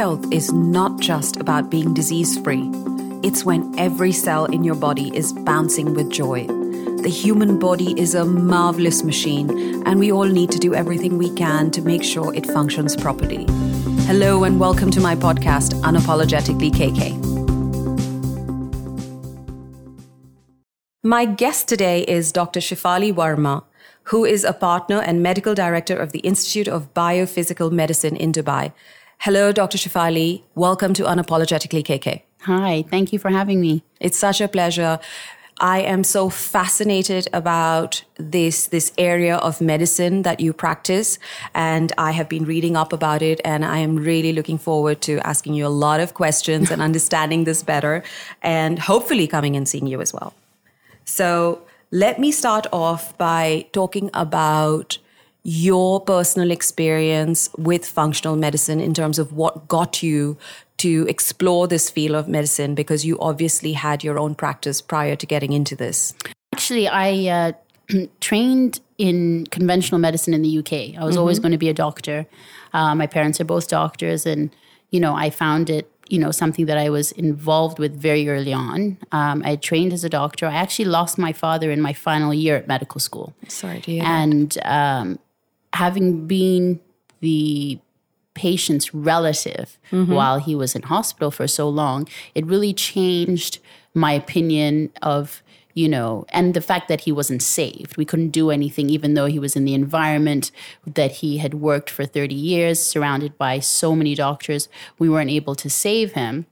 health is not just about being disease free, it's when every cell in your body is bouncing with joy. The human body is a marvelous machine, and we all need to do everything we can to make sure it functions properly. Hello, and welcome to my podcast, Unapologetically KK. My guest today is Dr. Shefali Verma, who is a partner and medical director of the Institute of Biophysical Medicine in Dubai. Hello, Dr. Shefali. Welcome to Unapologetically KK. Hi, thank you for having me. It's such a pleasure. I am so fascinated about this this area of medicine that you practice and I have been reading up about it and I am really looking forward to asking you a lot of questions and understanding this better and hopefully coming and seeing you as well. So, let me start off by talking about your personal experience with functional medicine in terms of what got you to explore this field of medicine because you obviously had your own practice prior to getting into this. Actually, I uh, trained in conventional medicine in the UK. I was mm-hmm. always going to be a doctor. Uh, my parents are both doctors, and you know, I found it you know something that I was involved with very early on. Um, I trained as a doctor. I actually lost my father in my final year at medical school. Sorry to hear. And um, having been the patient's relative mm-hmm. while he was in hospital for so long, it really changed my opinion of, you know, and the fact that he wasn't saved. We couldn't do anything, even though he was in the environment that he had worked for 30 years, surrounded by so many doctors. We weren't able to save him.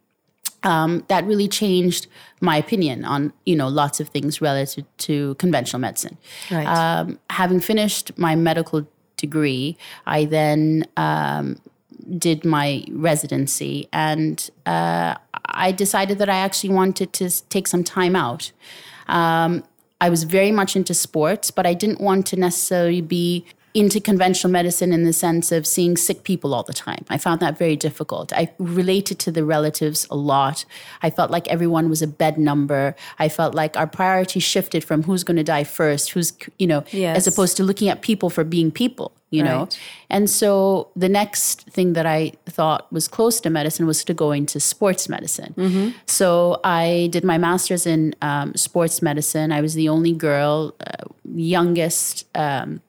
Um, that really changed my opinion on you know lots of things relative to conventional medicine. Right. Um, having finished my medical degree, I then um, did my residency, and uh, I decided that I actually wanted to take some time out. Um, I was very much into sports, but I didn't want to necessarily be into conventional medicine in the sense of seeing sick people all the time. I found that very difficult. I related to the relatives a lot. I felt like everyone was a bed number. I felt like our priority shifted from who's going to die first, who's, you know, yes. as opposed to looking at people for being people, you right. know? And so the next thing that I thought was close to medicine was to go into sports medicine. Mm-hmm. So I did my master's in um, sports medicine. I was the only girl, uh, youngest. Um,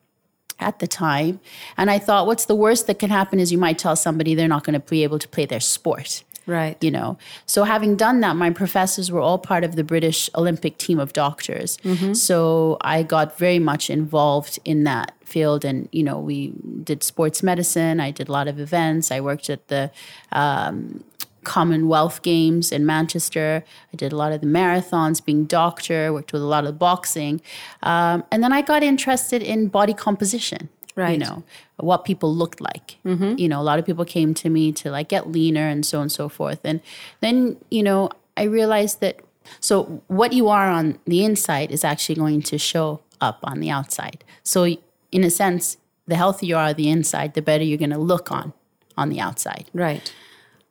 at the time. And I thought, what's the worst that can happen is you might tell somebody they're not going to be able to play their sport. Right. You know, so having done that, my professors were all part of the British Olympic team of doctors. Mm-hmm. So I got very much involved in that field. And, you know, we did sports medicine, I did a lot of events, I worked at the, um, Commonwealth Games in Manchester. I did a lot of the marathons, being doctor, worked with a lot of boxing. Um, and then I got interested in body composition. Right. You know, what people looked like. Mm-hmm. You know, a lot of people came to me to like get leaner and so on and so forth. And then, you know, I realized that so what you are on the inside is actually going to show up on the outside. So in a sense, the healthier you are on the inside, the better you're going to look on on the outside. Right.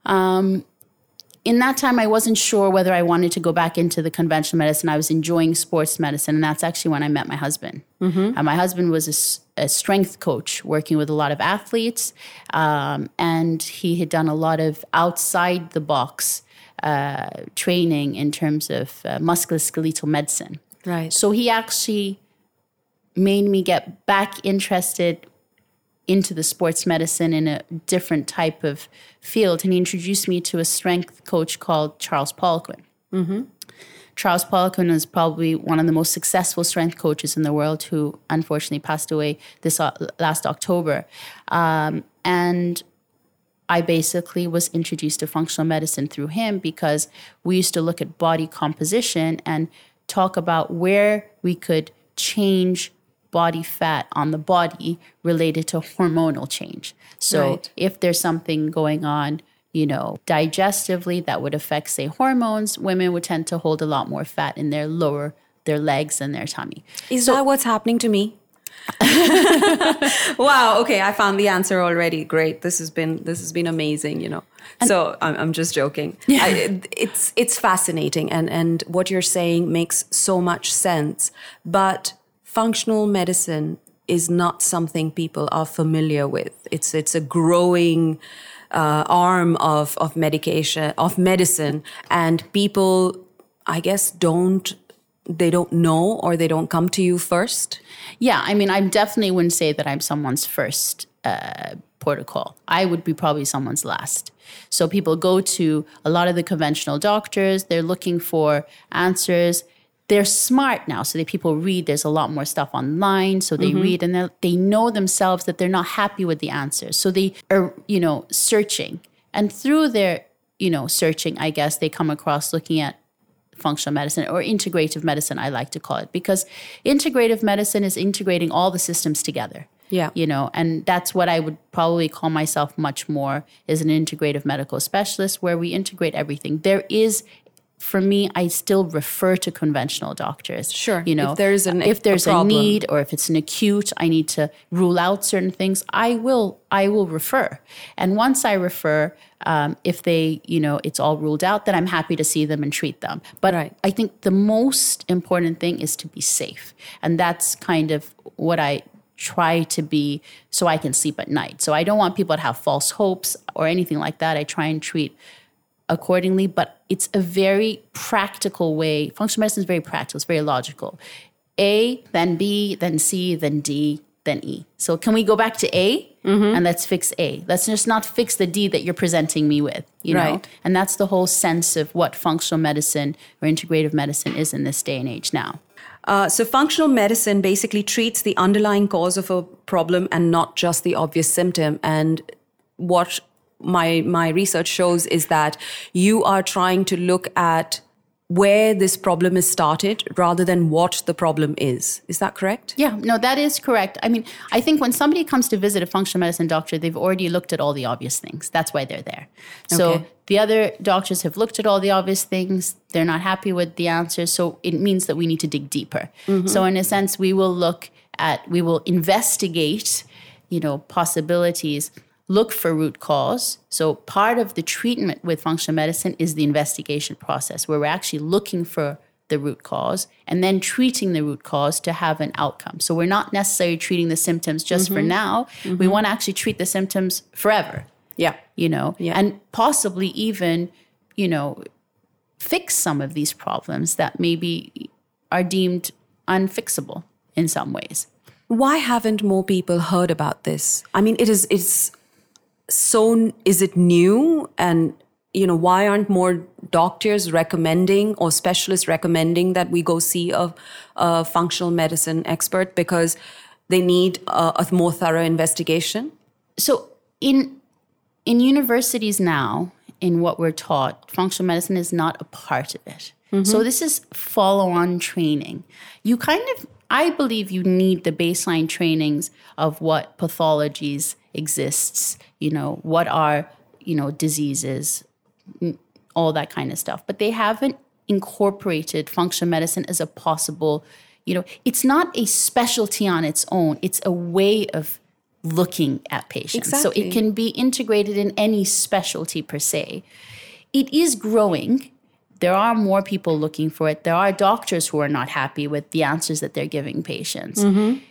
Um, in that time, I wasn't sure whether I wanted to go back into the conventional medicine. I was enjoying sports medicine, and that's actually when I met my husband. Mm-hmm. And my husband was a, a, strength coach working with a lot of athletes, um, and he had done a lot of outside the box uh, training in terms of uh, musculoskeletal medicine. Right. So he actually made me get back interested into the sports medicine in a different type of field. And he introduced me to a strength coach called Charles Poliquin. Mm-hmm. Charles Poliquin is probably one of the most successful strength coaches in the world who unfortunately passed away this uh, last October. Um, and I basically was introduced to functional medicine through him because we used to look at body composition and talk about where we could change body fat on the body related to hormonal change. So right. if there's something going on, you know, digestively that would affect, say, hormones, women would tend to hold a lot more fat in their lower, their legs and their tummy. Is so, that what's happening to me? wow. Okay, I found the answer already. Great. This has been this has been amazing. You know. so I'm, I'm just joking. Yeah. I, it's it's fascinating, and and what you're saying makes so much sense. But functional medicine is not something people are familiar with. It's it's a growing uh, arm of of medication of medicine, and people, I guess, don't they don't know or they don't come to you first. Yeah, I mean, I definitely wouldn't say that I'm someone's first uh, protocol. I would be probably someone's last. So people go to a lot of the conventional doctors. They're looking for answers they're smart now so that people read there's a lot more stuff online so they mm-hmm. read and they know themselves that they're not happy with the answers. So they are you know searching. And through their you know searching i guess they come across looking at functional medicine or integrative medicine i like to call it because integrative medicine is integrating all the systems together. Yeah. You know and that's what i would probably call myself much more is an integrative medical specialist where we integrate everything. There is for me, I still refer to conventional doctors. Sure. You know, if there's an if there's a, a, need or if it's an acute, I need to rule out certain things. I will I will refer, and once I refer, um, if they you know it's all ruled out, then I'm happy to see them and treat them. But right. I think the most important thing is to be safe, and that's kind of what I try to be so I can sleep at night. So I don't want people to have false hopes or anything like that. I try and treat accordingly, but it's a very practical way. Functional medicine is very practical, it's very logical. A, then B, then C, then D, then E. So can we go back to A mm-hmm. and let's fix A? Let's just not fix the D that you're presenting me with, you know? Right. And that's the whole sense of what functional medicine or integrative medicine is in this day and age now. Uh, so, functional medicine basically treats the underlying cause of a problem and not just the obvious symptom. And what my my research shows is that you are trying to look at where this problem is started rather than what the problem is. Is that correct? Yeah, no, that is correct. I mean, I think when somebody comes to visit a functional medicine doctor, they've already looked at all the obvious things. That's why they're there. So okay. the other doctors have looked at all the obvious things. They're not happy with the answers. So it means that we need to dig deeper. Mm-hmm. So in a sense, we will look at, we will investigate, you know, possibilities look for root cause. So, part of the treatment with functional medicine is the investigation process, where we're actually looking for the root cause and then treating the root cause to have an outcome. So, we're not necessarily treating the symptoms just mm-hmm. for now. Mm-hmm. We want to actually treat the symptoms forever. Yeah. You know, yeah. and possibly even, you know, fix some of these problems that maybe are deemed unfixable in some ways. Why haven't more people heard about this? I mean, it is it's so is it new? And you know why aren't more doctors recommending or specialists recommending that we go see a, a functional medicine expert because they need a, a, more thorough investigation? So in in universities now in what we're taught functional medicine is not a part of it. Mm-hmm. so this is follow on training. You kind of i believe you need the baseline trainings of what pathologies exists you know what are you know diseases all that kind of stuff. But they haven't incorporated functional medicine as a possible you know it's not a specialty on its own. It's a way of looking at patients. Exactly. so it can be integrated in any specialty per se. It is growing. There are more people looking for it. There are doctors who are not happy with the answers that they're giving patients. Mm-hmm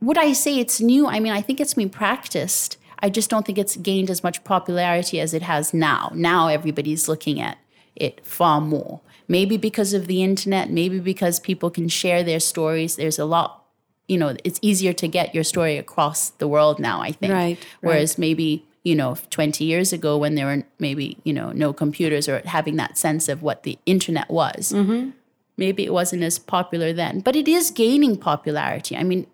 would I say it's new? I mean, I think it's been practiced. I just don't think it's gained as much popularity as it has now. Now everybody's looking at it far more. Maybe because of the internet, maybe because people can share their stories. There's a lot, you know, it's easier to get your story across the world now, I think. Right. Whereas right. maybe, you know, 20 years ago when there were maybe, you know, no computers or having that sense of what the internet was. Mm-hmm. Maybe it wasn't as popular then, but it is gaining popularity. I mean,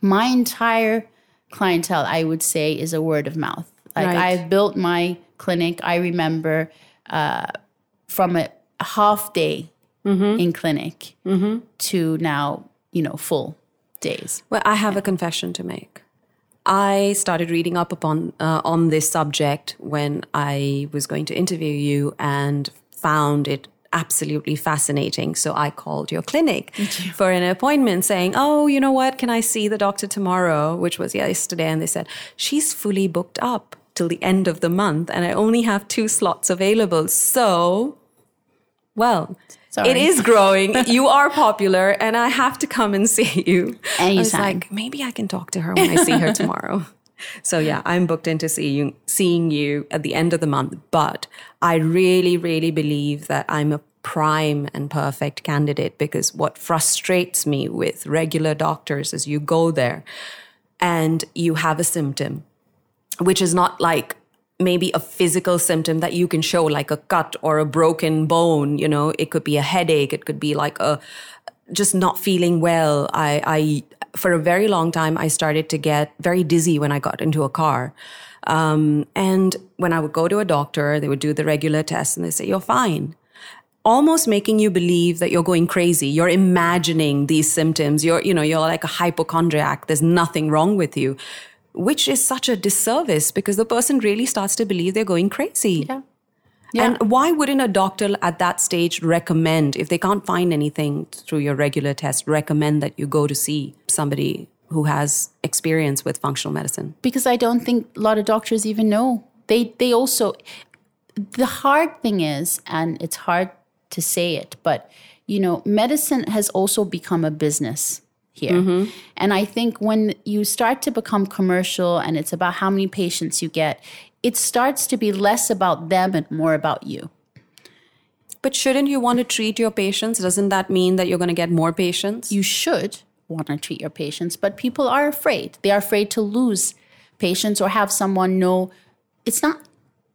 my entire clientele, I would say, is a word of mouth. Like right. I've built my clinic. I remember uh, from a, half day mm-hmm. in clinic mm-hmm. to now, you know, full days. Well, I have a confession to make. I started reading up upon uh, on this subject when I was going to interview you and found it absolutely fascinating. So I called your clinic you? for an appointment saying, Oh, you know what? Can I see the doctor tomorrow? Which was yesterday. And they said, She's fully booked up till the end of the month and I only have two slots available. So, well, Sorry. it is growing. you are popular and I have to come and see you. Anytime. I was like, maybe I can talk to her when I see her tomorrow. So yeah, I'm booked into seeing seeing you at the end of the month, but I really really believe that I'm a prime and perfect candidate because what frustrates me with regular doctors is you go there and you have a symptom which is not like maybe a physical symptom that you can show like a cut or a broken bone you know? It could be a headache. It could be like a just not feeling well. I i for a very long time i started to get very dizzy when i got into a car. Um, and when i would go to a doctor they would do the regular tests and they say you're fine. Almost making you believe that you're going crazy. You're imagining these symptoms. You're you know you're like a hypochondriac. There's nothing wrong with you which is such a disservice because the person really starts to believe they're going crazy. Yeah. Yeah. and why wouldn't a doctor at that stage recommend, if they can't find anything through your regular test, recommend that you go to see somebody who has experience with functional medicine? because I don't think a lot of doctors even know. They they also the hard thing is, and it's hard to say it, but you know, medicine has also become a business here. Mm-hmm. And I think when you start to become commercial and it's about how many patients you get, it starts to be less about them and more about you. But shouldn't you want to treat your patients? Doesn't that mean that you're going to get more patients? you should want to treat your patients, but people are afraid. They are afraid to lose patients or have someone know it's not,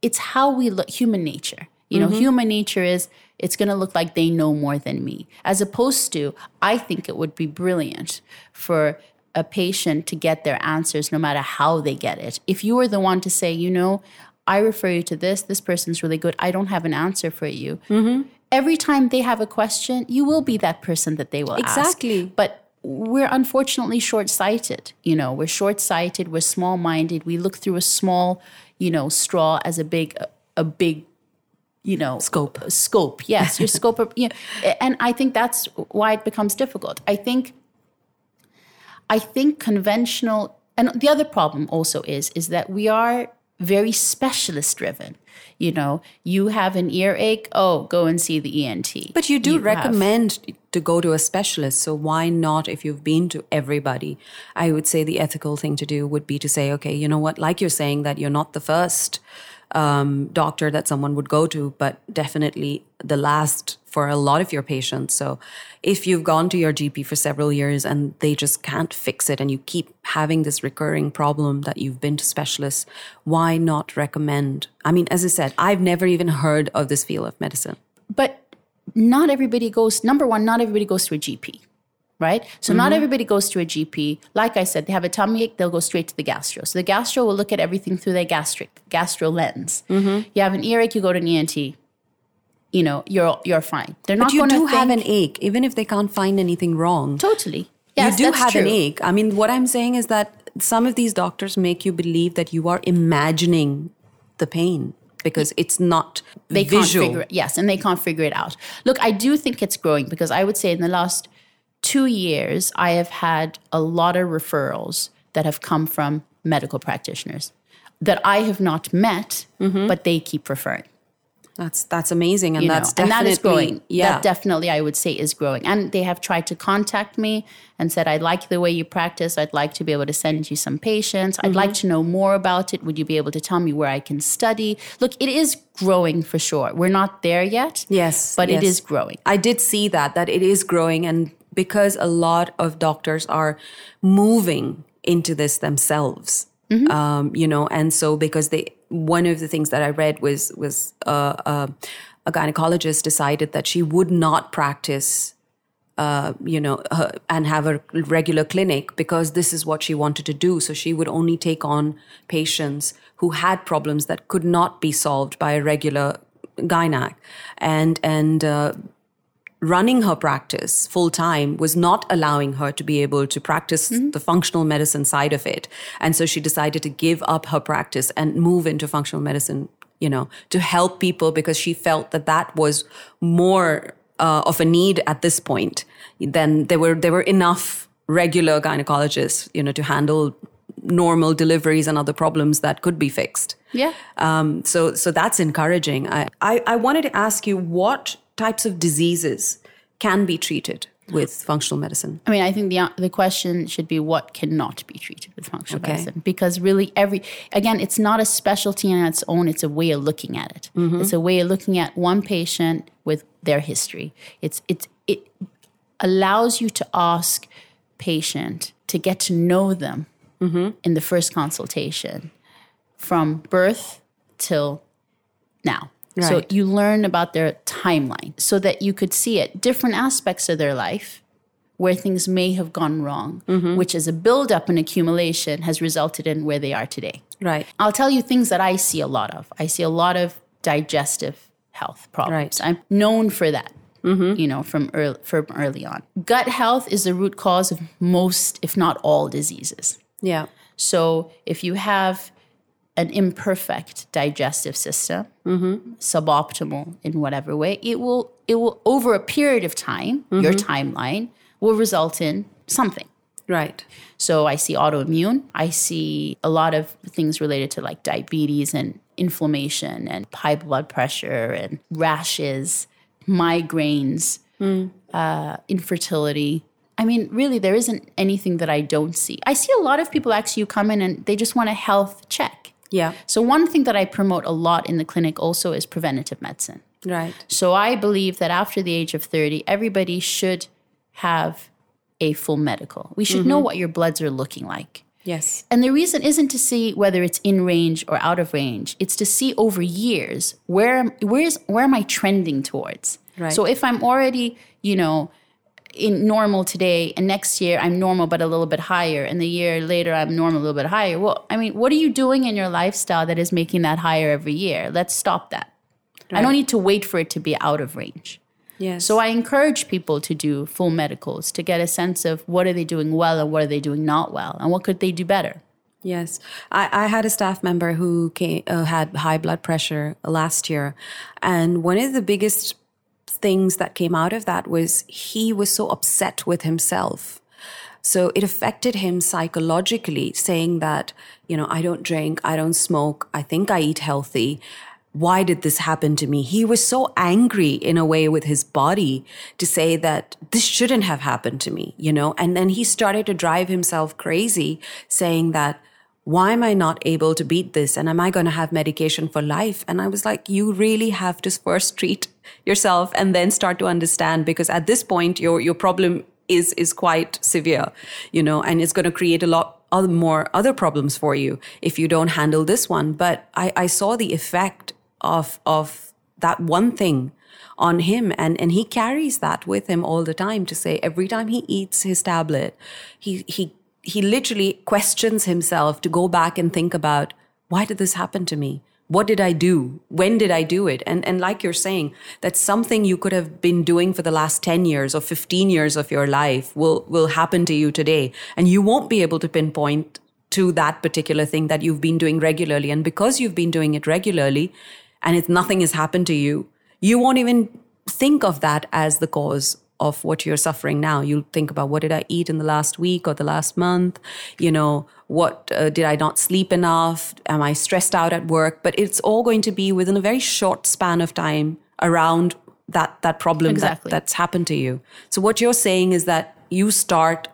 it's how we look, human nature. You know, mm-hmm. human nature is it's going to look like they know more than me, as opposed to, I think it would be brilliant for a patient to get their answers no matter how they get it. If you are the one to say, you know, I refer you to this, this person's really good, I don't have an answer for you. Mm-hmm. Every time they have a question, you will be that person that they will ask. Exactly. But we're unfortunately short sighted. You know, we're short sighted, we're small minded. We look through a small, you know, straw as a big, a big, you know, Scope. Scope, yes, your scope. Of, you know, and I think that's why it becomes difficult. I think, I think conventional, and the other problem also is, is that we are very specialist driven. You know, you have an earache, oh, go and see the ENT. But you do have- recommend to go to a specialist. So why not, if you've been to everybody? I would say the ethical thing to do would be to say, okay, you know what? Like you're saying that you're not the first um, doctor that someone would go to, but definitely the last for a lot of your patients. So if you've gone to your GP for several years and they just can't fix it and you keep having this recurring problem that you've been to specialists, why not recommend? I mean, as I said, I've never even heard of this field of medicine. but not everybody goes number one not everybody goes to a gp right? So not mm-hmm. everybody goes to a gp like i said they have a tummy ache they'll go straight to the gastro. So the gastro will look at everything through their gastric gastro lens. Mm-hmm. You have an earache you go to an ent you know you're you're fine. They're not But you do to have an ache, even if they can't find anything wrong. totally. Yes you do have true. an ache. I mean, what I'm saying is that some of these doctors make you believe that you are imagining the pain because it's not they visual. can't figure it yes and they can't figure it out. Look i do think it's growing because i would say in the last two years i have had a lot of referrals that have come from medical practitioners that i have not met but they keep referring. That's that's amazing, and you know, that's and that is growing. Yeah, that definitely i would say is growing. And they have tried to contact me and said i like the way you practice. I'd like to be able to send you some patients. I'd Mm-hmm. like to know more about it. Would you be able to tell me where i can study? Look it is growing for sure. We're not there yet yes, but it yes. is growing. I did see that that it is growing, and because a lot of doctors are moving into this themselves, um, you know, and so because they one of the things that I read was was uh, uh, a gynecologist decided that she would not practice. Uh, you know, her, and have a regular clinic because this is what she wanted to do. So she would only take on patients who had problems that could not be solved by a regular gynac, and and uh, running her practice full time was not allowing her to be able to practice the functional medicine side of it. And so she decided to give up her practice and move into functional medicine, you know, to help people because she felt that that was more uh, of a need at this point. Then there were there were enough regular gynecologists, you know, to handle normal deliveries and other problems that could be fixed. Yeah. Um, so so that's encouraging. I, I I wanted to ask you what types of diseases can be treated with functional medicine? I mean, I think the uh, the question should be what cannot be treated with functional Okay. medicine because really every again, it's not a specialty on its own. It's a way of looking at it. Mm-hmm. It's a way of looking at one patient with their history. It's it's it allows you to ask patient to get to know them mm-hmm. in the first consultation from birth till now. So you learn about their timeline so that you could see it, different aspects of their life where things may have gone wrong, mm-hmm. which as a buildup and accumulation has resulted in where they are today. Right. I'll tell you things that I see a lot of. I see a lot of digestive health problems. Right. I'm known for that. Mm-hmm. You know, from early, from early on. Gut health is the root cause of most, if not all, diseases. Yeah. So if you have an imperfect digestive system, mm-hmm. suboptimal in whatever way, it will it will over a period of time, your mm-hmm. timeline will result in something. Right. So I see autoimmune. I see a lot of things related to like diabetes and inflammation and high blood pressure and rashes, migraines, mm. uh, infertility. I mean, really, there isn't anything that I don't see. I see a lot of people actually who come in and they just want a health check. Yeah. So, one thing that I promote a lot in the clinic also is preventative medicine. Right. So I believe that after the age of 30, everybody should have a full medical. We should know mm-hmm. what your bloods are looking like. Yes. And the reason isn't to see whether it's in range or out of range. It's to see over years where where is where am I trending towards? Right. So if I'm already, you know, in normal today and next year I'm normal but a little bit higher and the year later I'm normal a little bit higher. Well, I mean, what are you doing in your lifestyle that is making that higher every year? Let's stop that. I don't need to wait for it to be out of range. Yes. So I encourage people to do full medicals to get a sense of what are they doing well and what are they doing not well and what could they do better. Yes, I, I had a staff member who came, uh, had high blood pressure last year, and one of the biggest things that came out of that was he was so upset with himself. So it affected him psychologically, saying that, you know, I don't drink, I don't smoke, I think I eat healthy. Why did this happen to me? He was so angry in a way with his body to say that this shouldn't have happened to me, you know? And then he started to drive himself crazy saying that, why am I not able to beat this? And am I going to have medication for life? And I was like, you really have to first treat yourself and then start to understand because at this point, your, your problem is, is quite severe, you know, and it's going to create a lot other, more other problems for you if you don't handle this one. But I, I saw the effect of, of that one thing on him and and he carries that with him all the time to say every time he eats his tablet he he he literally questions himself to go back and think about why did this happen to me? What did i do? When did i do it? And and like you're saying that something you could have been doing for the last 10 years or 15 years of your life will will happen to you today. And you won't be able to pinpoint to that particular thing that you've been doing regularly. And because you've been doing it regularly and if nothing has happened to you you won't even think of that as the cause of what you're suffering now. You'll think about what did I eat in the last week or the last month? You know, what uh, did I not sleep enough? Am I stressed out at work? But it's all going to be within a very short span of time around that that problem Exactly. that, that's happened to you. So what you're saying is that you start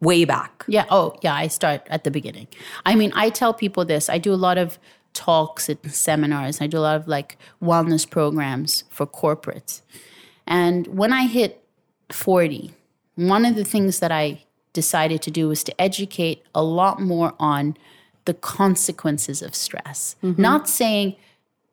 way back. Yeah. Oh, yeah. I start at the beginning. I mean, I tell people this. I do a lot of talks and seminars. I do a lot of like wellness programs for corporates. And when I hit 40, one of the things that I decided to do was to educate a lot more on the consequences of stress. Mm-hmm. Not saying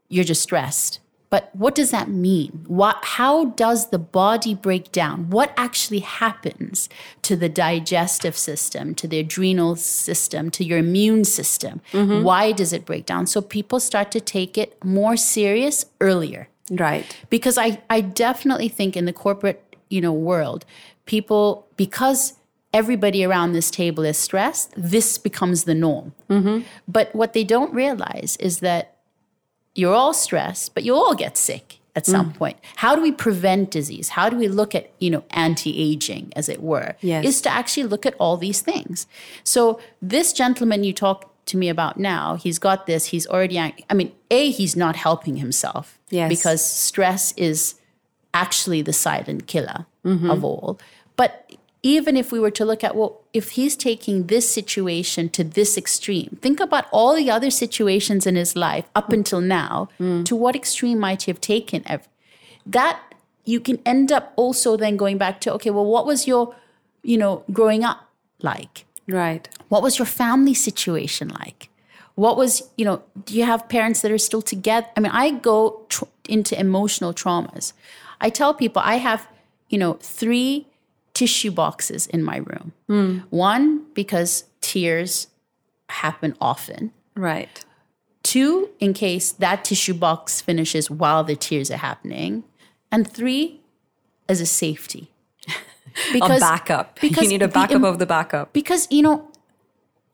you're just stressed, but what does that mean? What, how does the body break down? What actually happens to the digestive system, to the adrenal system, to your immune system? Mm-hmm. Why does it break down? So people start to take it more serious earlier Right. because I, I definitely think in the corporate you know world people because everybody around this table is stressed this becomes the norm. Mm-hmm. But what they don't realize is that you're all stressed but you all get sick at some mm. point. How do we prevent disease? How do we look at you know anti-aging as it were Yes. is to actually look at all these things. So this gentleman you talk to me about now he's got this he's already i mean a he's not helping himself Yes. because stress is actually the silent killer mm-hmm. of all But even if we were to look at, well, if he's taking this situation to this extreme, think about all the other situations in his life up until now. Mm. To what extreme might he have taken? That you can end up also then going back to, okay, well, what was your, you know, growing up like? Right. What was your family situation like? What was, you know, do you have parents that are still together? I mean, I go tr- into emotional traumas. I tell people I have, you know, three tissue boxes in my room. Hmm. One, because tears happen often. Right. Two, in case that tissue box finishes while the tears are happening. And three, as a safety. a backup. you need a backup im- of the backup. because you know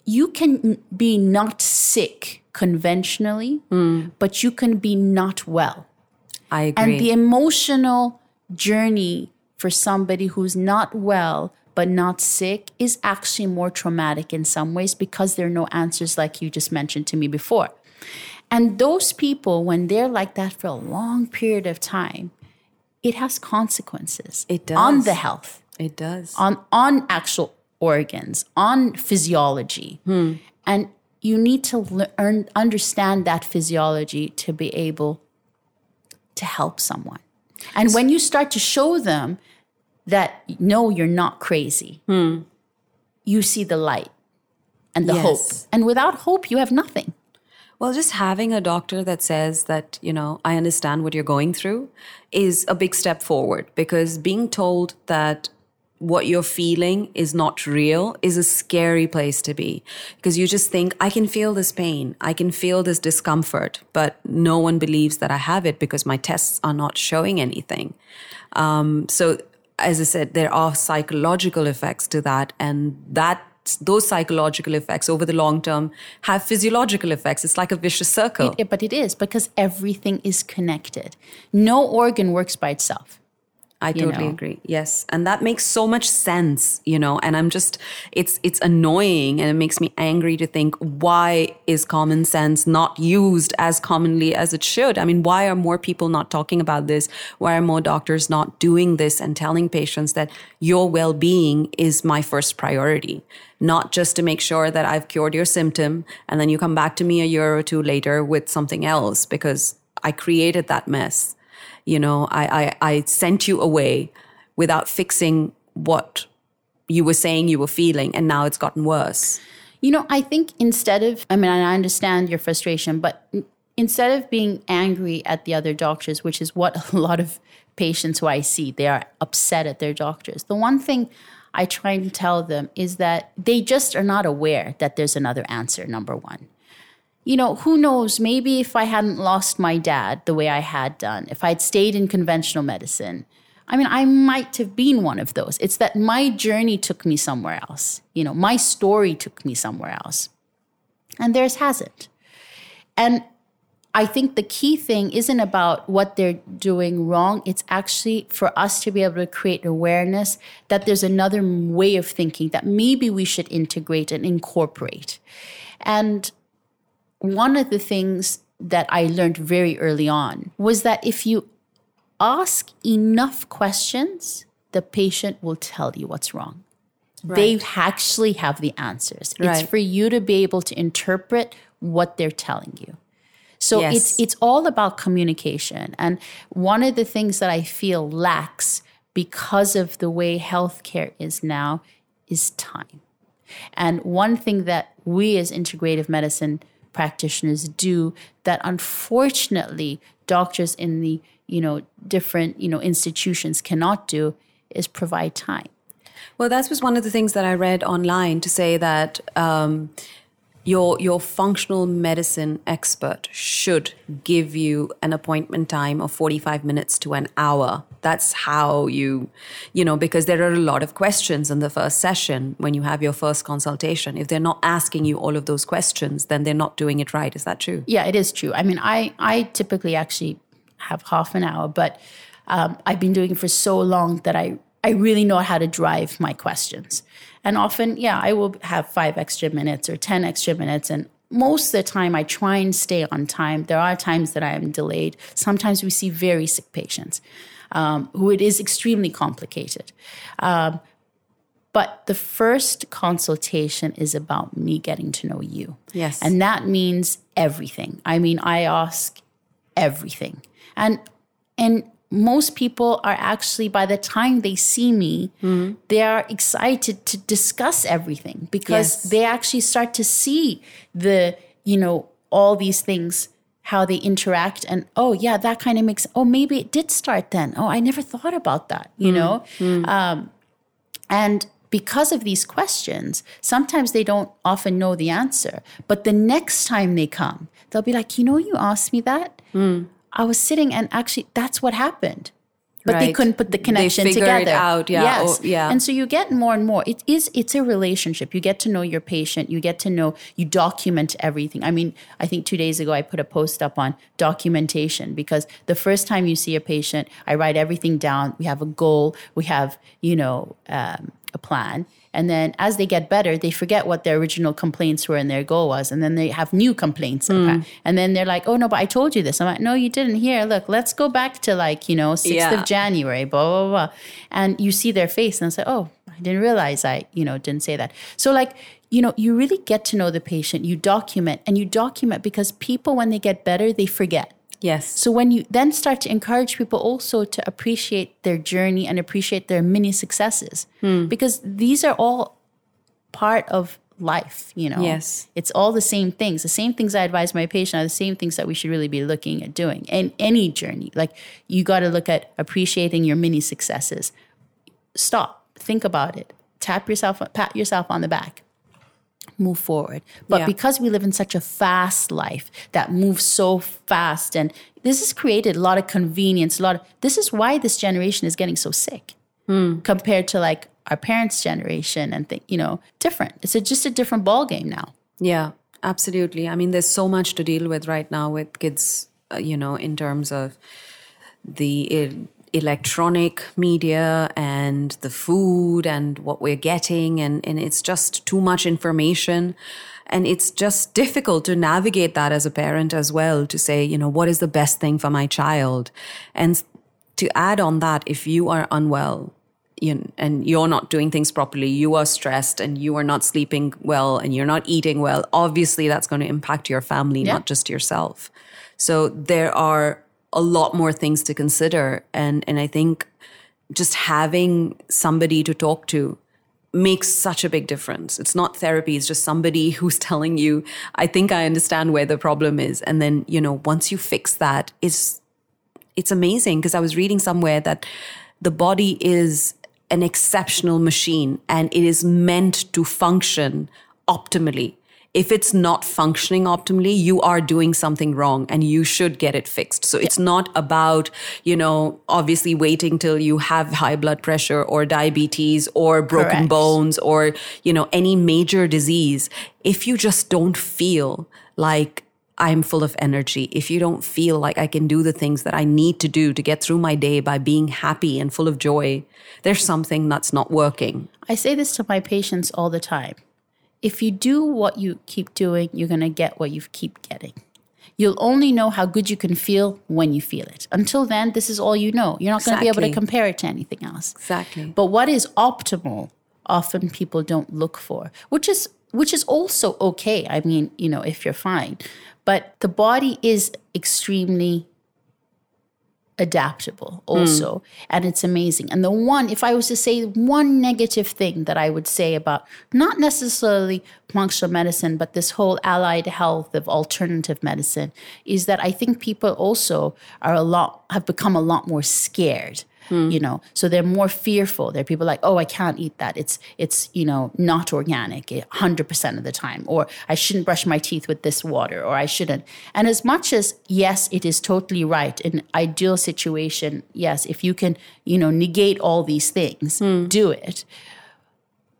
you can be not sick conventionally hmm. but you can be not well I agree. and the emotional journey for somebody who's not well but not sick is actually more traumatic in some ways because there are no answers like you just mentioned to me before and those people when they're like that for a long period of time it has consequences It does. on the health it does. on on actual organs, on physiology, hmm. and you need to learn understand that physiology to be able to help someone. And when you start to show them that no, you're not crazy, hmm. you see the light and the hope. And without hope, you have nothing. Well, just having a doctor that says that, you know, I understand what you're going through is a big step forward because being told that what you're feeling is not real is a scary place to be because you just think, I can feel this pain, I can feel this discomfort, but no one believes that I have it because my tests are not showing anything. Um, so, as I said, there are psychological effects to that, and that those psychological effects over the long term have physiological effects. It's like a vicious circle. It- but it is because everything is connected. No organ works by itself. I totally know? agree. Yes. And that makes so much sense, you know, and I'm just it's it's annoying and it makes me angry to think why is common sense not used as commonly as it should? I mean, why are more people not talking about this? Why are more doctors not doing this and telling patients that your well-being is my first priority? Not just to make sure that I've cured your symptom and then you come back to me a year or two later with something else because I created that mess you know I, I i sent you away without fixing what you were saying you were feeling and now it's gotten worse You know, I think instead of, I mean, I understand your frustration, but instead of being angry at the other doctors, which is what a lot of patients who I see, they are upset at their doctors. The one thing I try and tell them is that they just are not aware that there's another answer, number one. You know, who knows? Maybe if I hadn't lost my dad the way I had done, if I'd stayed in conventional medicine, I mean, I might have been one of those. It's that my journey took me somewhere else. You know, my story took me somewhere else. And theirs hasn't. And I think the key thing isn't about what they're doing wrong. It's actually for us to be able to create awareness that there's another way of thinking that maybe we should integrate and incorporate. And one of the things that I learned very early on was that if you ask enough questions, the patient will tell you what's wrong. They actually have the answers. It's for you to be able to interpret what they're telling you. So Yes. it's it's all about communication. And one of the things that I feel lacks because of the way healthcare is now is time. And one thing that we as integrative medicine practitioners do that unfortunately doctors in the you know different you know institutions cannot do is provide time. well that was one of the things that i read online to say that um, your your functional medicine expert should give you an appointment time of 45 minutes to an hour that's how you you know because there are a lot of questions in the first session when you have your first consultation if they're not asking you all of those questions then they're not doing it right is that true Yeah, it is true. I mean, I I typically actually have half an hour, but um, I've been doing it for so long that I I really know how to drive my questions. And often, yeah, I will have five extra minutes or ten extra minutes, and most of the time I try and stay on time. There are times that I am delayed. Sometimes we see very sick patients. um, who it is extremely complicated. Um, but the first consultation is about me getting to know you. Yes. And that means everything. I mean, I ask everything. And and most people are actually by the time they see me Mm-hmm. they are excited to discuss everything because Yes. they actually start to see the you know all these things how they interact and oh yeah that kind of makes oh maybe it did start then oh i never thought about that you know um, and because of these questions, sometimes they don't often know the answer. But the next time they come, they'll be like, you know, you asked me that. I was sitting and actually that's what happened. But they couldn't put the connection They connection figure it together. out, yeah, Yes. or- yeah. And so you get more and more. It is it's a relationship. You get to know your patient. You get to know you document everything. I mean, I think two days ago I put a post up on documentation because the first time you see a patient, I write everything down. We have a goal. We have, you know, um, a plan. And then as they get better, they forget what their original complaints were and their goal was. And then they have new complaints. Hmm. And then they're like, oh, no, but I told you this. I'm like, no, you didn't. Here, look, let's go back to like, you know, 6th Yeah. of January, blah, blah, blah. And you see their face and say, oh, I didn't realize I, you know, didn't say that. So, like, you know, you really get to know the patient. You document and you document because people, when they get better, they forget. Yes. So when you then start to encourage people also to appreciate their journey and appreciate their mini successes, hmm. because these are all part of life, you know. Yes. It's all the same things. The same things I advise my patient are the same things that we should really be looking at doing in any journey. Like you got to look at appreciating your mini successes. Stop, think about it. Tap yourself, pat yourself on the back move forward. But Yeah. because we live in such a fast life that moves so fast, and this has created a lot of convenience, a lot of this is why this generation is getting so sick compared to like our parents' generation and think, you know, different. It's a, just a different ball game now. Yeah, absolutely. I mean, there's so much to deal with right now with kids, uh, you know, in terms of the e- electronic media and the food and what we're getting. And, and it's just too much information. And it's just difficult to navigate that as a parent as well to say, you know, what is the best thing for my child? And to add on that, if you are unwell, you and you're not doing things properly, you are stressed and you are not sleeping well and you're not eating well, obviously that's going to impact your family, Yeah. not just yourself. So there are a lot more things to consider. And, and I think just having somebody to talk to makes such a big difference. It's not therapy, it's just somebody who's telling you, I think I understand where the problem is. And then, you know, once you fix that, it's it's amazing because I was reading somewhere that the body is an exceptional machine and it is meant to function optimally. If it's not functioning optimally, you are doing something wrong and you should get it fixed. So it's not about, you know, obviously waiting till you have high blood pressure or diabetes or broken Correct. bones or, you know, any major disease. If you just don't feel like I'm full of energy, if you don't feel like I can do the things that I need to do to get through my day by being happy and full of joy, there's something that's not working. I say this to my patients all the time. If you do what you keep doing, you're going to get what you keep getting. You'll only know how good you can feel when you feel it. Until then, this is all you know. You're not going to be able to compare it to anything else. Exactly. But what is optimal, often people don't look for, which is which is also okay. I mean, you know, if you're fine. But the body is extremely adaptable hmm. also. And it's amazing. And the one if i was to say one negative thing that i would say about not necessarily functional medicine but this whole allied health of alternative medicine is that i think people also are a lot have become a lot more scared Hmm. you know? So they're more fearful. They're people like oh i can't eat that. It's it's you know not organic eh, 100% of the time or i shouldn't brush my teeth with this water or i shouldn't. And as much as yes it is totally right in ideal situation yes if you can you know negate all these things hmm. do it.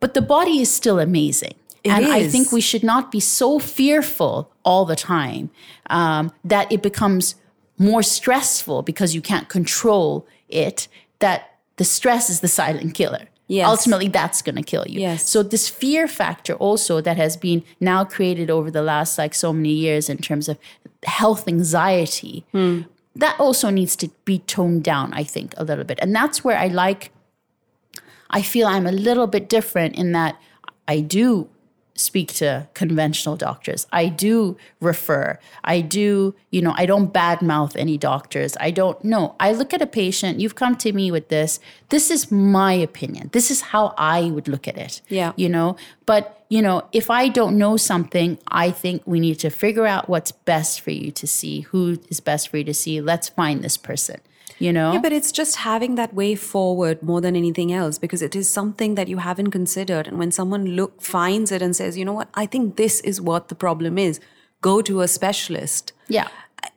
But the body is still amazing. And I think we should not be so fearful all the time um, that it becomes more stressful because you can't control it, that the stress is the silent killer. Yes. Ultimately, that's going to kill you. Yes. So this fear factor also that has been now created over the last like so many years in terms of health anxiety, hmm. that also needs to be toned down, I think, a little bit. And that's where I like, I feel I'm a little bit different in that I do speak to conventional doctors. I do refer. I do, you know, I don't badmouth any doctors. I don't know. I look at a patient, you've come to me with this. This is my opinion. This is how I would look at it. Yeah. You know, but, you know, if I don't know something, I think we need to figure out what's best for you to see, who is best for you to see. Let's find this person you know? Yeah but it's just having that way forward more than anything else because it is something that you haven't considered. And when someone look finds it and says you know what? I think this is what the problem is go to a specialist. Yeah.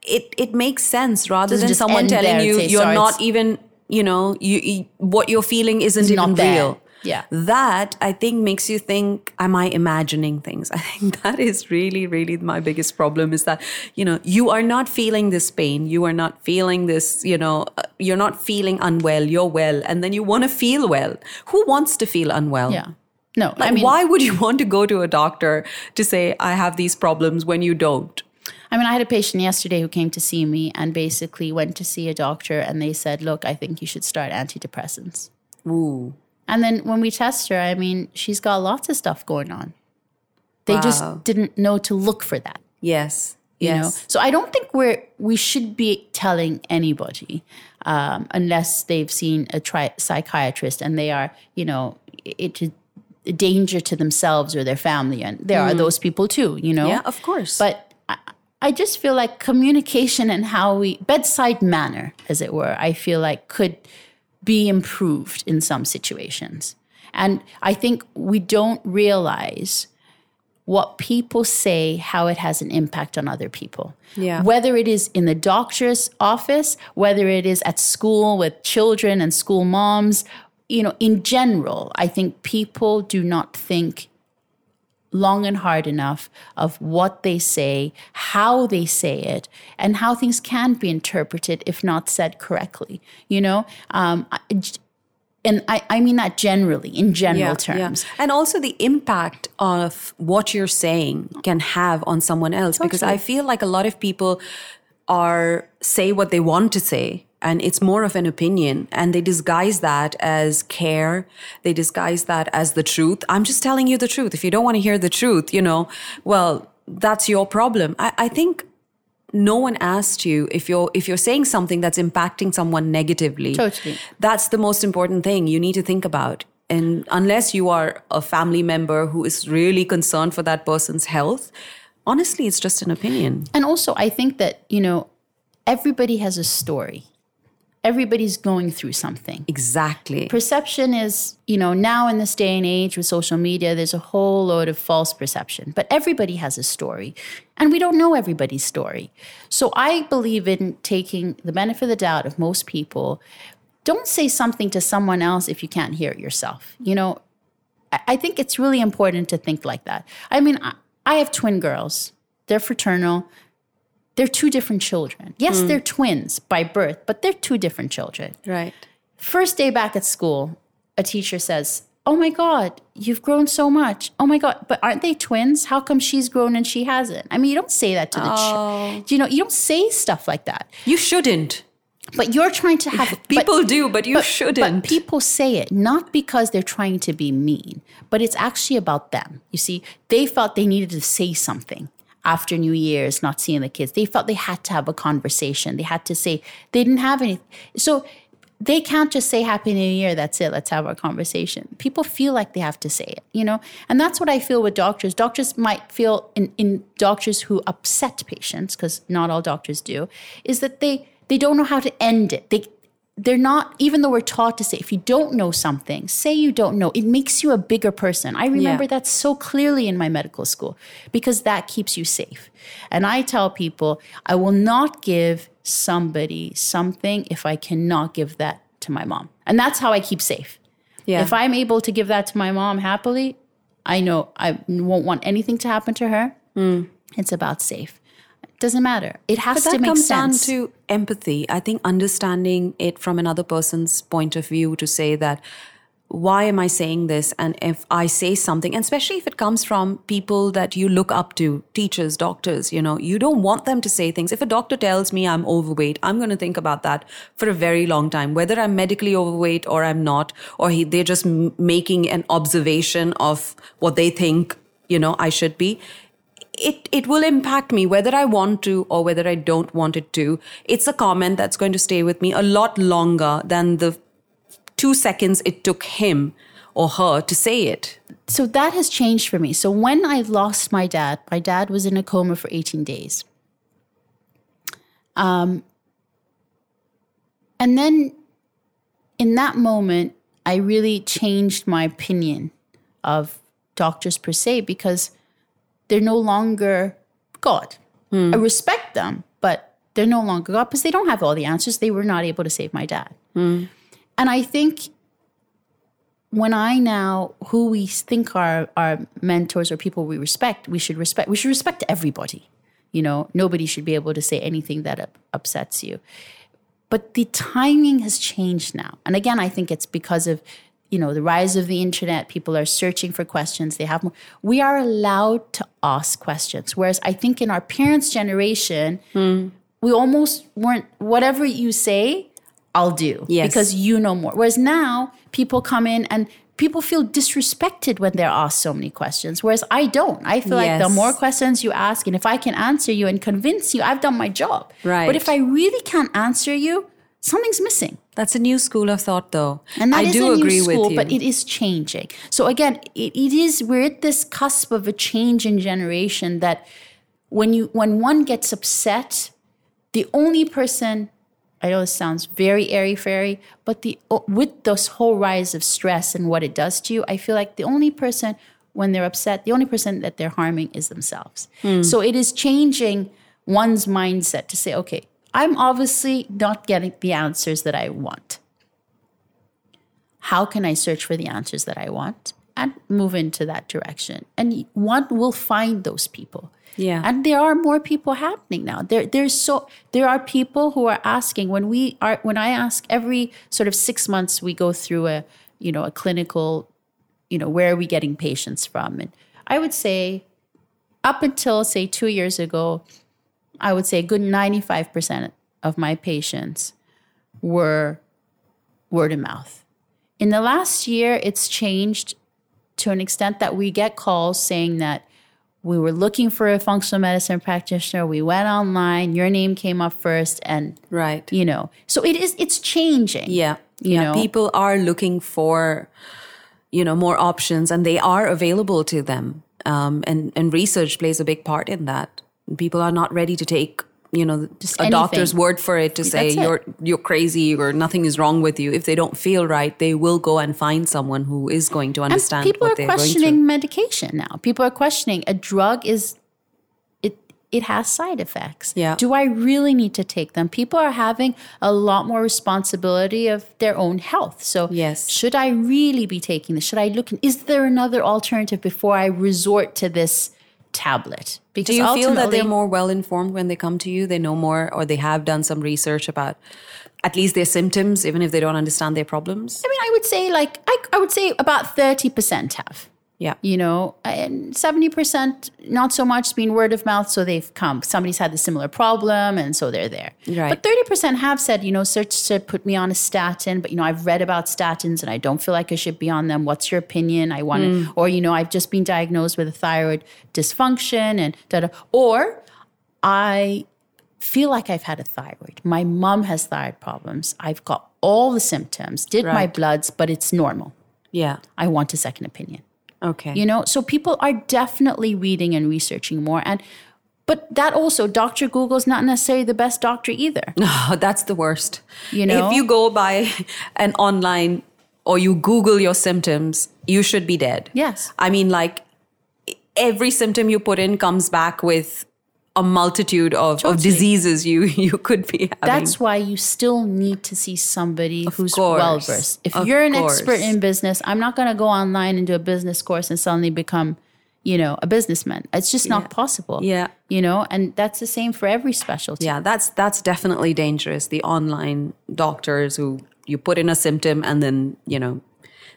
It it makes sense rather than just someone telling there you say, you're "Sorry, not even you know you, you what you're feeling isn't even not there." real Yeah. that i think makes you think am i imagining things? I think that is really really my biggest problem is that you know you are not feeling this pain. You are not feeling this you know uh, you're not feeling unwell. You're well. And then you want to feel well. Who wants to feel unwell? Yeah. No like, i mean why would you want to go to a doctor to say i have these problems when you don't? I mean, I had a patient yesterday who came to see me and basically went to see a doctor, and they said, "Look, I think you should start antidepressants." Ooh. And then when we test her, I mean, she's got lots of stuff going on. They Wow. just didn't know to look for that. Yes. You yes. know, so I don't think we're we should be telling anybody um, unless they've seen a tri- psychiatrist and they are, you know, it, it a danger to themselves or their family, and there are those people too. You know, Mm. Yeah, of course. But I, I just feel like communication and how we bedside manner, as it were, I feel like could be improved in some situations. And I think we don't realize what people say, how it has an impact on other people. Yeah. Whether it is in the doctor's office, whether it is at school with children and school moms, you know, in general, I think people do not think long and hard enough of what they say, how they say it, and how things can be interpreted if not said correctly. You know, um, and I, I mean that generally, in general terms. And also the impact of what you're saying can have on someone else. Because I feel like a lot of people are say what they want to say and it's more of an opinion and they disguise that as care. They disguise that as the truth. I'm just telling you the truth. If you don't want to hear the truth you know well that's your problem. I, I think no one asked you if you're if you're saying something that's impacting someone negatively. Totally. that's the most important thing you need to think about. And unless you are a family member who is really concerned for that person's health honestly it's just an opinion. And also, I think that, you know, everybody has a story. Everybody's going through something. exactly Perception is, you know, now in this day and age with social media, there's a whole load of false perception, but everybody has a story. And we don't know everybody's story. So I believe in taking the benefit of the doubt of most people. Don't say something to someone else if you can't hear it yourself. You know, I- think it's really important to think like that. I mean, I have twin girls, they're fraternal. They're two different children. Yes, mm. they're twins by birth, but they're two different children. right First day back at school, a teacher says, Oh my God, you've grown so much. Oh my God, but aren't they twins? How come she's grown and she hasn't? I mean, you don't say that to the child. Oh. You know, you don't say stuff like that. you shouldn't But you're trying to have but- people do but you but, shouldn't But people say it not because they're trying to be mean, but it's actually about them. You see, they felt they needed to say something after New Year's, not seeing the kids. They felt they had to have a conversation. They had to say they didn't have any. So they can't just say Happy New Year. That's it. Let's have our conversation. People feel like they have to say it, you know, and that's what I feel with doctors. Doctors might feel in, in doctors who upset patients, because not all doctors do, is that they they don't know how to end it. They they're not even though we're taught to say if you don't know something say you don't know it makes you a bigger person. I remember Yeah. that so clearly in my medical school because that keeps you safe. And i tell people i will not give somebody something if i cannot give that to my mom. And that's how i keep safe. Yeah. if i'm able to give that to my mom happily i know i won't want anything to happen to her. Mm. It's about safe doesn't matter it has But to that make comes sense down to empathy. I think understanding it from another person's point of view to say that, why am I saying this? And if I say something, and especially if it comes from people that you look up to, teachers, doctors, you know, you don't want them to say things. If a doctor tells me I'm overweight, I'm going to think about that for a very long time, whether I'm medically overweight or I'm not, or he, they're just m- making an observation of what they think, you know, I should be. It, it will impact me whether I want to or whether I don't want it to. It's a comment that's going to stay with me a lot longer than the two seconds it took him or her to say it. So that has changed for me. So when I lost my dad, my dad was in a coma for 18 days. Um, and then in that moment, I really changed my opinion of doctors per se because they're no longer God. Hmm. I respect them, but they're no longer God because they don't have all the answers. They were not able to save my dad. Hmm. And I think when I now, who we think are our mentors or people we respect, we should respect. We should respect everybody. You know, nobody should be able to say anything that up- upsets you. But the timing has changed now, and again, I think it's because of you know the rise of the internet. People are searching for questions. They have more. We are allowed to ask questions, whereas I think in our parents' generation, we almost weren't. Whatever you say, I'll do Yes. because you know more. Whereas now people come in and people feel disrespected when they're asked so many questions. Whereas I don't. I feel like the more questions you ask, and if I can answer you and convince you, I've done my job. Right. But if I really can't answer you, something's missing. That's a new school of thought, though. And I do a new agree school, with you. but it is changing. So again, it, it is we're at this cusp of a change in generation that when you when one gets upset, the only person I know this sounds very airy fairy, but the with this whole rise of stress and what it does to you, I feel like the only person when they're upset, the only person that they're harming is themselves. Hmm. So it is changing one's mindset to say, okay, I'm obviously not getting the answers that I want how can I search for the answers that I want and move into that direction? And one will find those people. Yeah. And there are more people happening now. There there's so there are people who are asking when we are when I ask every sort of 6 months we go through a you know a clinical you know where are we getting patients from and I would say up until say 2 years ago I would say a good 95% of my patients were word of mouth. In the last year, it's changed to an extent that we get calls saying that we were looking for a functional medicine practitioner. We went online, your name came up first, and right. you know, so it is. It's changing. Yeah. You yeah. know? People are looking for, you know, more options and they are available to them. Um, and, and research plays a big part in that. People are not ready to take, you know, a anything. doctor's word for it to say it. you're you're crazy or nothing is wrong with you. If they don't feel right, they will go and find someone who is going to And understand people what are they're going questioning medication now. People are questioning a drug is it it has side effects. Yeah. Do I really need to take them? People are having a lot more responsibility of their own health. So Yes. should I really be taking this? Should I look is there another alternative before I resort to this tablet? Because Do you feel that they're more well informed when they come to you? They know more or they have done some research about at least their symptoms, even if they don't understand their problems? I mean, I would say like I, I would say about 30% have. Yeah. you know, and 70% not so much been word of mouth. So they've come, somebody's had a similar problem and so they're there. Right. But 30% have said, you know, search said put me on a statin, but you know, I've read about statins and I don't feel like I should be on them. What's your opinion? I want to, mm. or, you know, I've just been diagnosed with a thyroid dysfunction and da da. Or I feel like I've had a thyroid. My mom has thyroid problems. I've got all the symptoms, did my bloods, but it's normal. Yeah. I want a second opinion Okay. you know so people are definitely reading and researching more and but that also dr google's not necessarily the best doctor either Oh, that's the worst. You know? if you go by an online or you Google your symptoms, you should be dead. Yes. I mean, like every symptom you put in comes back with a multitude of, of diseases you you could be having. that's why you still need to see somebody who's well versed if Of you're an course. expert in business i'm not going to go online and do a business course and suddenly become you know a businessman it's just not possible Yeah. you know and that's the same for every specialty yeah, that's that's definitely dangerous. The online doctors who you put in a symptom and then you know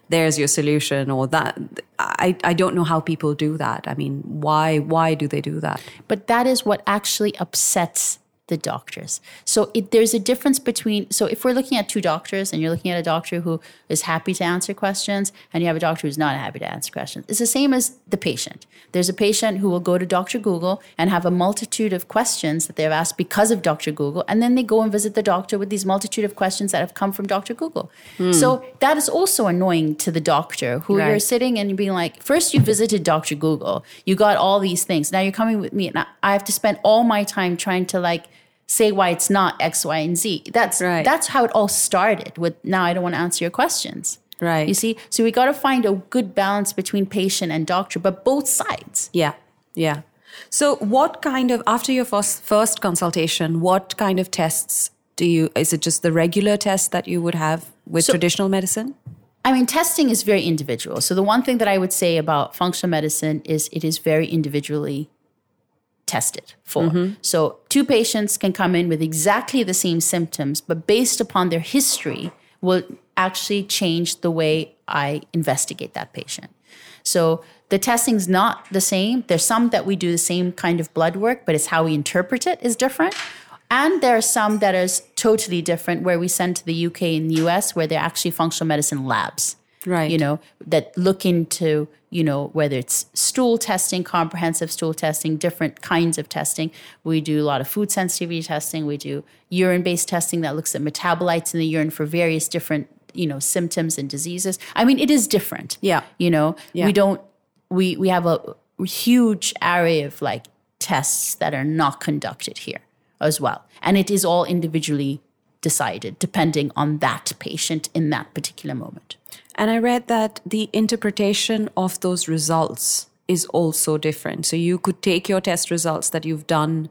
there's your solution or that I, I don't know how people do that. I mean, why why do they do that? But that is what actually upsets the doctors. So it, there's a difference between, so if we're looking at two doctors and you're looking at a doctor who is happy to answer questions and you have a doctor who's not happy to answer questions, it's the same as the patient. There's a patient who will go to Dr. Google and have a multitude of questions that they've asked because of Dr. Google, and then they go and visit the doctor with these multitude of questions that have come from Dr. Google. Hmm. So that is also annoying to the doctor who Right. you're sitting and being like, first you visited Dr. Google, you got all these things. Now you're coming with me, and I have to spend all my time trying to like say why it's not X, Y, and Z. That's Right. that's how it all started. With now I don't want to answer your questions. Right. You see, so we got to find a good balance between patient and doctor, but both sides. Yeah, yeah. So, what kind of after your first first consultation, what kind of tests do you? Is it just the regular tests that you would have with traditional medicine? I mean, testing is very individual. So the one thing that I would say about functional medicine is it is very individually tested for. Mm-hmm. So two patients can come in with exactly the same symptoms, but based upon their history, will actually change the way I investigate that patient. So the testing's not the same. There's some that we do the same kind of blood work, but it's how we interpret it is different. And there are some that is totally different where we send to the UK and the US where they're actually functional medicine labs. Right. You know, that look into, you know, whether it's stool testing, comprehensive stool testing, different kinds of testing. We do a lot of food sensitivity testing. We do urine based testing that looks at metabolites in the urine for various different, you know, symptoms and diseases. I mean, it is different. Yeah. You know, Yeah. we don't, we, we have a huge array of like tests that are not conducted here as well. And it is all individually decided depending on that patient in that particular moment. And I read that the interpretation of those results is also different. So you could take your test results that you've done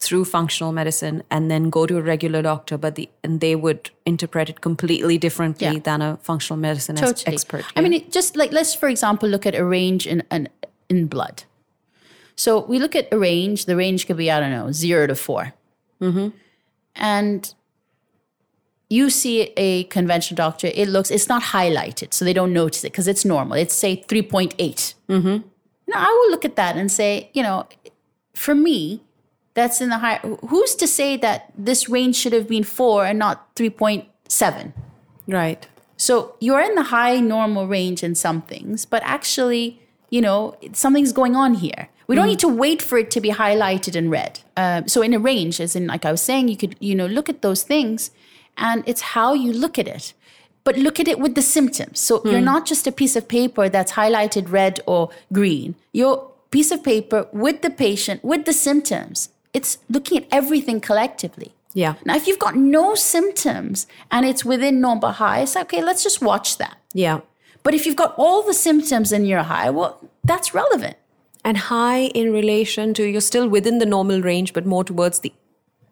through functional medicine and then go to a regular doctor, but the and they would interpret it completely differently Yeah. than a functional medicine totally. expert. I mean, it just like let's for example look at a range in in, in blood. So we look at a range. The range could be I don't know zero to 4 mm-hmm. and you see a conventional doctor. It looks it's not highlighted, so they don't notice it because it's normal. It's say three point eight. Mm-hmm. Now I will look at that and say, you know, for me, that's in the high. Who's to say that this range should have been four and not three point seven? right. So you're in the high normal range in some things, but actually, you know, something's going on here. We don't need to wait for it to be highlighted in red. Um, so in a range, as in like I was saying, you could you know look at those things, and it's how you look at it. But look at it with the symptoms. So you're hmm. not just a piece of paper that's highlighted red or green. You're piece of paper with the patient with the symptoms. It's looking at everything collectively. Yeah. Now, if you've got no symptoms and it's within normal high, it's okay, let's just watch that. Yeah. But if you've got all the symptoms in your high, well, that's relevant. And high in relation to you're still within the normal range, but more towards the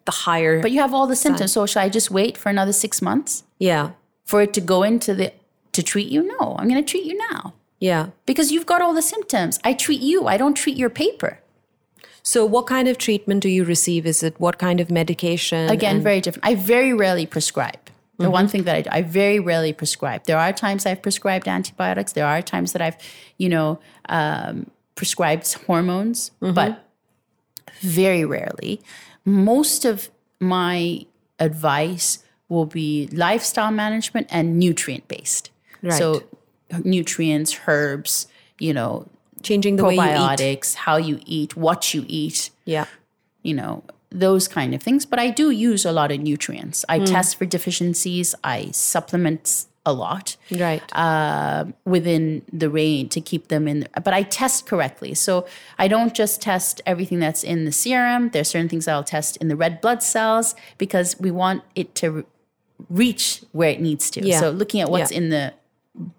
the higher. But you have all the symptoms. So should I just wait for another six months yeah. for it to go into the to treat you? No, I'm going to treat you now Yeah. because you've got all the symptoms. I treat you. I don't treat your paper. So what kind of treatment do you receive? Is it what kind of medication? Again, very different. I very rarely prescribe. The one thing that I do, I very rarely prescribe. There are times I've prescribed antibiotics. There are times that I've, you know, um, prescribed hormones, but very rarely. Most of my advice will be lifestyle management and nutrient based. Right. So nutrients, herbs, you know, changing the way you eat. probiotics, how you eat, what you eat Yeah. you know, those kind of things. But I do use a lot of nutrients. I hmm. test for deficiencies. I supplement a lot Right. uh, within the range to keep them in. But I test correctly. So I don't just test everything that's in the serum. There's certain things I'll test in the red blood cells because we want it to re- reach where it needs to. Yeah. So looking at what's Yeah. in the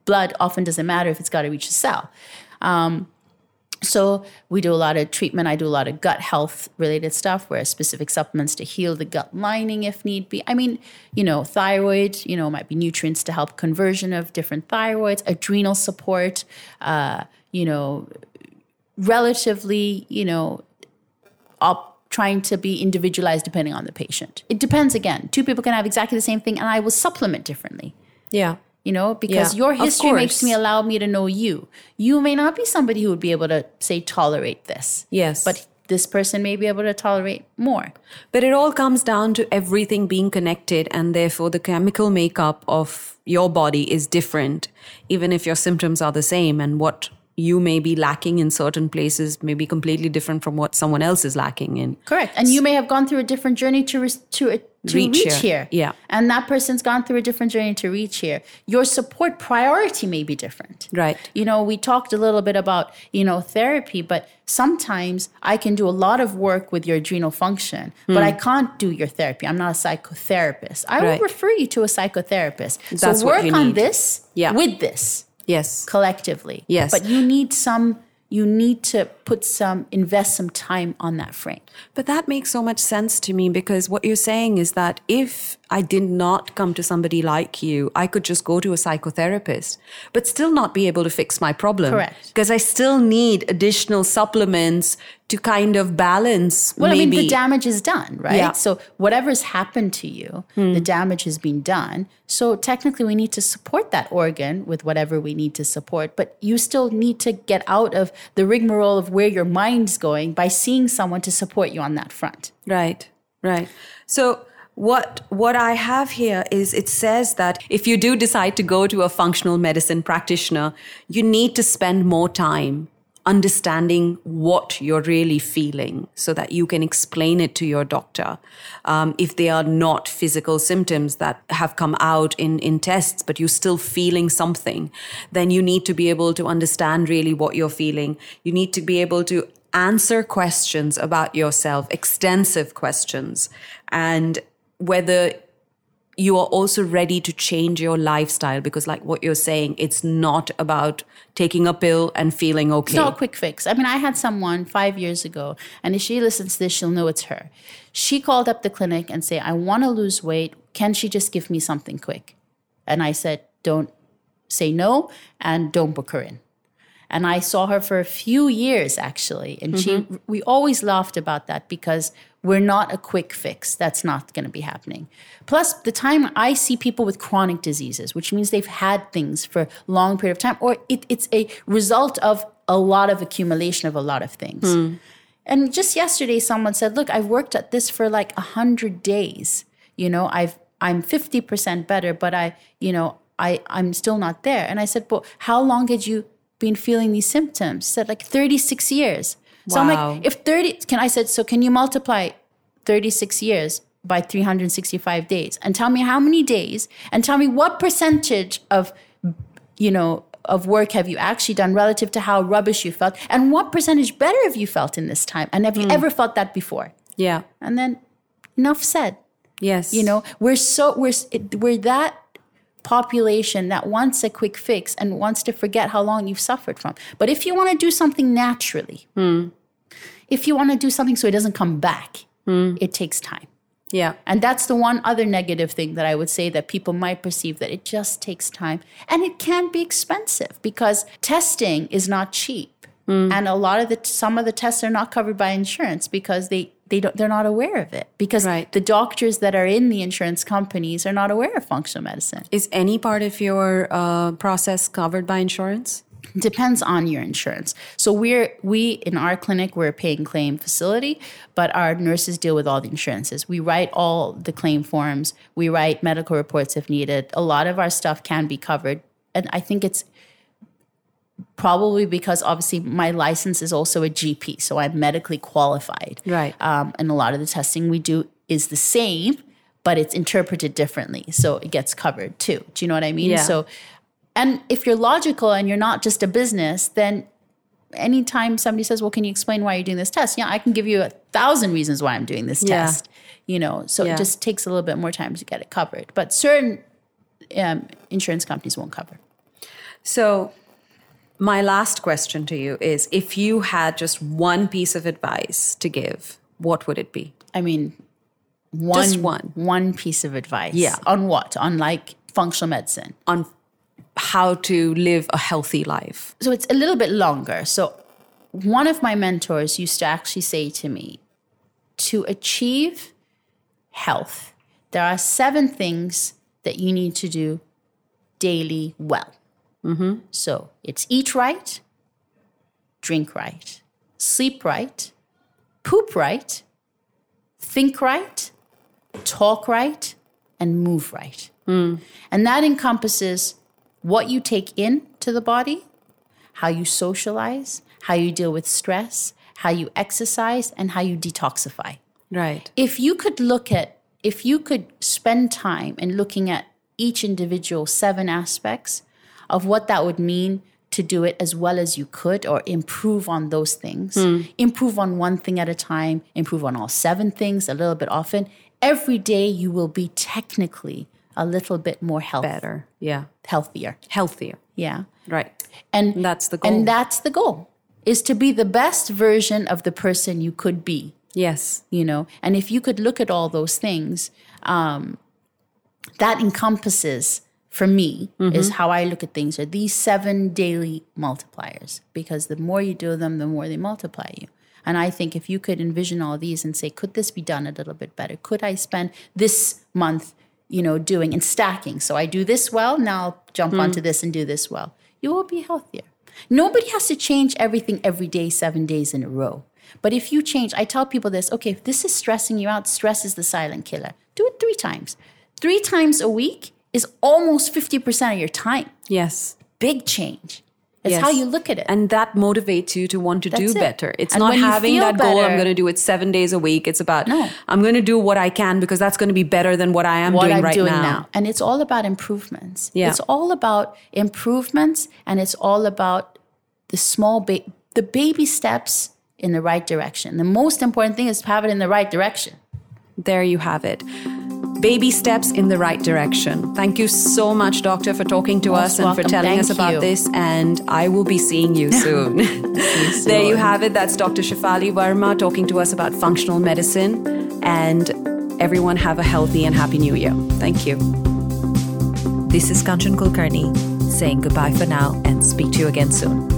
blood often doesn't matter if it's got to reach the cell. So we do a lot of treatment. I do a lot of gut health related stuff where specific supplements to heal the gut lining if need be. I mean, you know, thyroid, you know, might be nutrients to help conversion of different thyroids, adrenal support, uh, you know, relatively, you know, trying to be individualized depending on the patient. It depends again. Two people can have exactly the same thing and I will supplement differently. Yeah. You know, because Yeah, your history makes me allow me to know you. You may not be somebody who would be able to say tolerate this. Yes. But this person may be able to tolerate more. But it all comes down to everything being connected, and therefore the chemical makeup of your body is different, even if your symptoms are the same. And what you may be lacking in certain places may be completely different from what someone else is lacking in. Correct. And you may have gone through a different journey to res- to uh, to Reach reach, here. here. Yeah. And that person's gone through a different journey to reach here. Your support priority may be different. Right. You know, we talked a little bit about, you know, therapy, but sometimes I can do a lot of work with your adrenal function, but I can't do your therapy. I'm not a psychotherapist. I Hmm. Right. will refer you to a psychotherapist. That's so work on this Yeah. with this Yes. collectively. Yes. But you need some you need to put some invest some time on that frame. But that makes so much sense to me because what you're saying is that if I did not come to somebody like you, I could just go to a psychotherapist, but still not be able to fix my problem. Correct. Because I still need additional supplements to kind of balance. Well, maybe. I mean, the damage is done, right? Yeah. So whatever's happened to you, hmm. the damage has been done. So technically, we need to support that organ with whatever we need to support. But you still need to get out of the rigmarole of where your mind's going by seeing someone to support you on that front. Right, right. So what what I have here is it says that if you do decide to go to a functional medicine practitioner, you need to spend more time understanding what you're really feeling so that you can explain it to your doctor. Um, if they are not physical symptoms that have come out in, in tests, but you're still feeling something, then you need to be able to understand really what you're feeling. You need to be able to answer questions about yourself, extensive questions, and whether you are also ready to change your lifestyle because like what you're saying it's not about taking a pill and feeling okay It's not a quick fix. I mean, I had someone five years ago, and if she listens to this, she'll know it's her. She called up the clinic and say, "I want to lose weight. Can she just give me something quick?" And I said, "Don't say no, and don't book her in." And I saw her for a few years actually, and she mm-hmm. we always laughed about that because we're not a quick fix. That's not going to be happening. Plus, the time I see people with chronic diseases, which means they've had things for a long period of time, or it, it's a result of a lot of accumulation of a lot of things. Hmm. And just yesterday, someone said, "Look, I've worked at this for like a hundred days. You know, I've I'm fifty percent better, but I, you know, I I'm still not there." And I said, "But how long had you been feeling these symptoms?" Said, "Like thirty six years." So I'm like, "If thirty, can I said so? Can you multiply thirty six years?" By 365 days, and tell me how many days, and tell me what percentage of you know, of work have you actually done relative to how rubbish you felt? And what percentage better have you felt in this time? And have you hmm. ever felt that before? yeah And then enough said. yes You know, we're so, we're, we're that population that wants a quick fix and wants to forget how long you've suffered from. But if you want to do something naturally, hmm. If you want to do something so it doesn't come back, it takes time. yeah And that's the one other negative thing that I would say that people might perceive that it just takes time and it can be expensive because testing is not cheap. And a lot of the some of the tests are not covered by insurance because they they don't they're not aware of it because Right. the doctors that are in the insurance companies are not aware of functional medicine. is any part of your uh, process covered by insurance depends on your insurance. So we're we in our clinic we're a paying claim facility, but our nurses deal with all the insurances. We write all the claim forms. We write medical reports if needed. A lot of our stuff can be covered, and I think it's probably because obviously my license is also a GP, so I'm medically qualified. Right. Um, and a lot of the testing we do is the same, but it's interpreted differently, so it gets covered too. Do you know what I mean? Yeah. So, and if you're logical and you're not just a business, then anytime somebody says, "Well, can you explain why you're doing this test?" Yeah, I can give you a thousand reasons why I'm doing this Yeah. test. You know, so Yeah. it just takes a little bit more time to get it covered. But certain um, insurance companies won't cover. So, my last question to you is if you had just one piece of advice to give, what would it be? I mean, one Just one. one piece of advice. Yeah. On what? On like functional medicine. On how to live a healthy life? So it's a little bit longer. So one of my mentors used to actually say to me, to achieve health, there are seven things that you need to do daily well. Mm-hmm. So it's eat right, drink right, sleep right, poop right, think right, talk right, and move right. Hmm. And that encompasses what you take in to the body, how you socialize, how you deal with stress, how you exercise, and how you detoxify. Right. If you could look at, if you could spend time in looking at each individual seven aspects of what that would mean to do it as well as you could or improve on those things, hmm. improve on one thing at a time, improve on all seven things a little bit often, every day you will be technically a little bit more health, Better. Yeah. Healthier. Healthier. Yeah. Right. And That's the goal. And that's the goal is to be the best version of the person you could be Yes. you know and if you could look at all those things um, that encompasses for me is how i look at things are these seven daily multipliers because the more you do them the more they multiply you and i think if you could envision all these and say could this be done a little bit better could i spend this month you know doing and stacking so i do this well now I'll jump hmm. onto this and do this well you will be healthier nobody has to change everything every day seven days in a row but if you change, I tell people this okay, if this is stressing you out, stress is the silent killer. Do it three times. Three times a week is almost 50% of your time. Yes. Big change. It's Yes. how you look at it. And that motivates you to want to That's do it. better. It's And not having that goal, I'm going to do it seven days a week. It's about, No. I'm going to do what I can because that's going to be better than what I am what doing I'm right doing now. now. And it's all about improvements. Yeah. It's all about improvements and it's all about the small ba- the baby steps in the right direction. The most important thing is to have it in the right direction. There you have it. Baby steps in the right direction. Thank you so much, Doctor, for talking to Most us and for welcome. telling us about you. this. And I will be seeing you soon. there you have it. That's Dr. Shefali Verma talking to us about functional medicine. And everyone have a healthy and happy new year. Thank you. This is Kanchan Kulkarni saying goodbye for now and speak to you again soon.